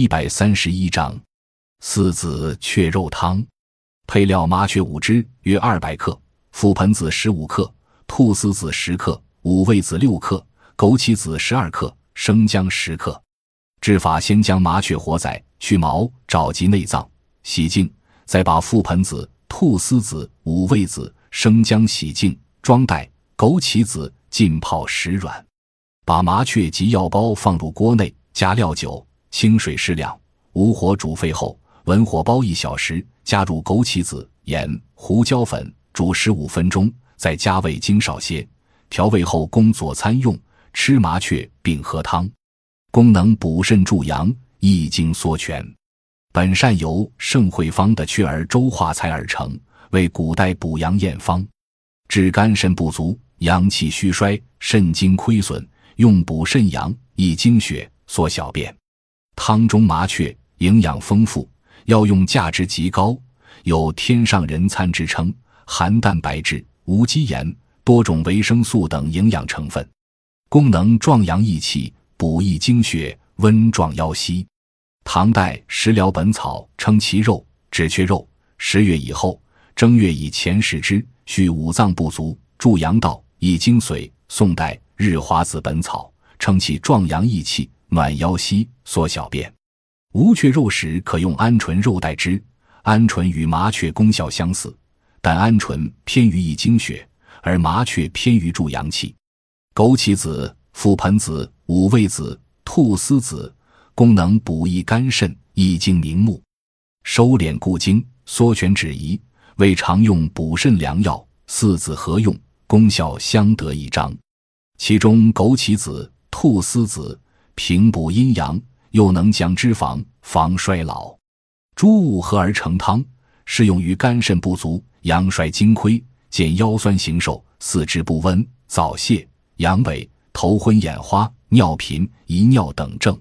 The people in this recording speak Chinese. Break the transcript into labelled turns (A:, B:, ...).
A: 一百三十一章，四子雀肉汤。配料：麻雀五只，约二百克；覆盆子十五克；菟丝子十克；五味子六克；枸杞子十二克；生姜十克。制法：先将麻雀活宰，去毛，找及内脏，洗净，再把覆盆子、菟丝子、五味子、生姜洗净，装袋；枸杞子浸泡时软。把麻雀及药包放入锅内，加料酒、清水适量，无火煮沸后，文火煲一小时，加入枸杞子、盐、胡椒粉，煮十五分钟，再加味精少些，调味后供佐餐用。吃麻雀并喝汤，功能补肾助阳、益精缩泉。本善由盛惠方的雀儿粥化材而成，为古代补阳验方，治肝肾不足、阳气虚衰、肾精亏损。用补肾阳、益精血、缩小便。汤中麻雀营养丰富，药用价值极高，有“天上人参”之称，含蛋白质、无机盐、多种维生素等营养成分，功能壮阳益气、补益精血、温壮腰膝。唐代食疗本草称其肉，指缺肉。十月以后，正月以前食之，续五脏不足，助阳道，益精髓。宋代。日华子本草称其壮阳益气、暖腰膝、缩小便。无雀肉时可用鹌鹑肉代之。鹌鹑与麻雀功效相似，但鹌鹑偏于益精血，而麻雀偏于助阳气。枸杞子、覆盆子、五味子、菟丝子功能补益肝肾、益精明目、收敛固精、缩泉止遗，为常用补肾良药。四子合用，功效相得益彰。其中枸杞子、菟丝子平补阴阳，又能降脂肪、防衰老。诸物合而成汤，适用于肝肾不足、阳衰精亏、见腰酸形瘦、四肢不温、早泄、阳痿、头昏眼花、尿频、遗尿等症。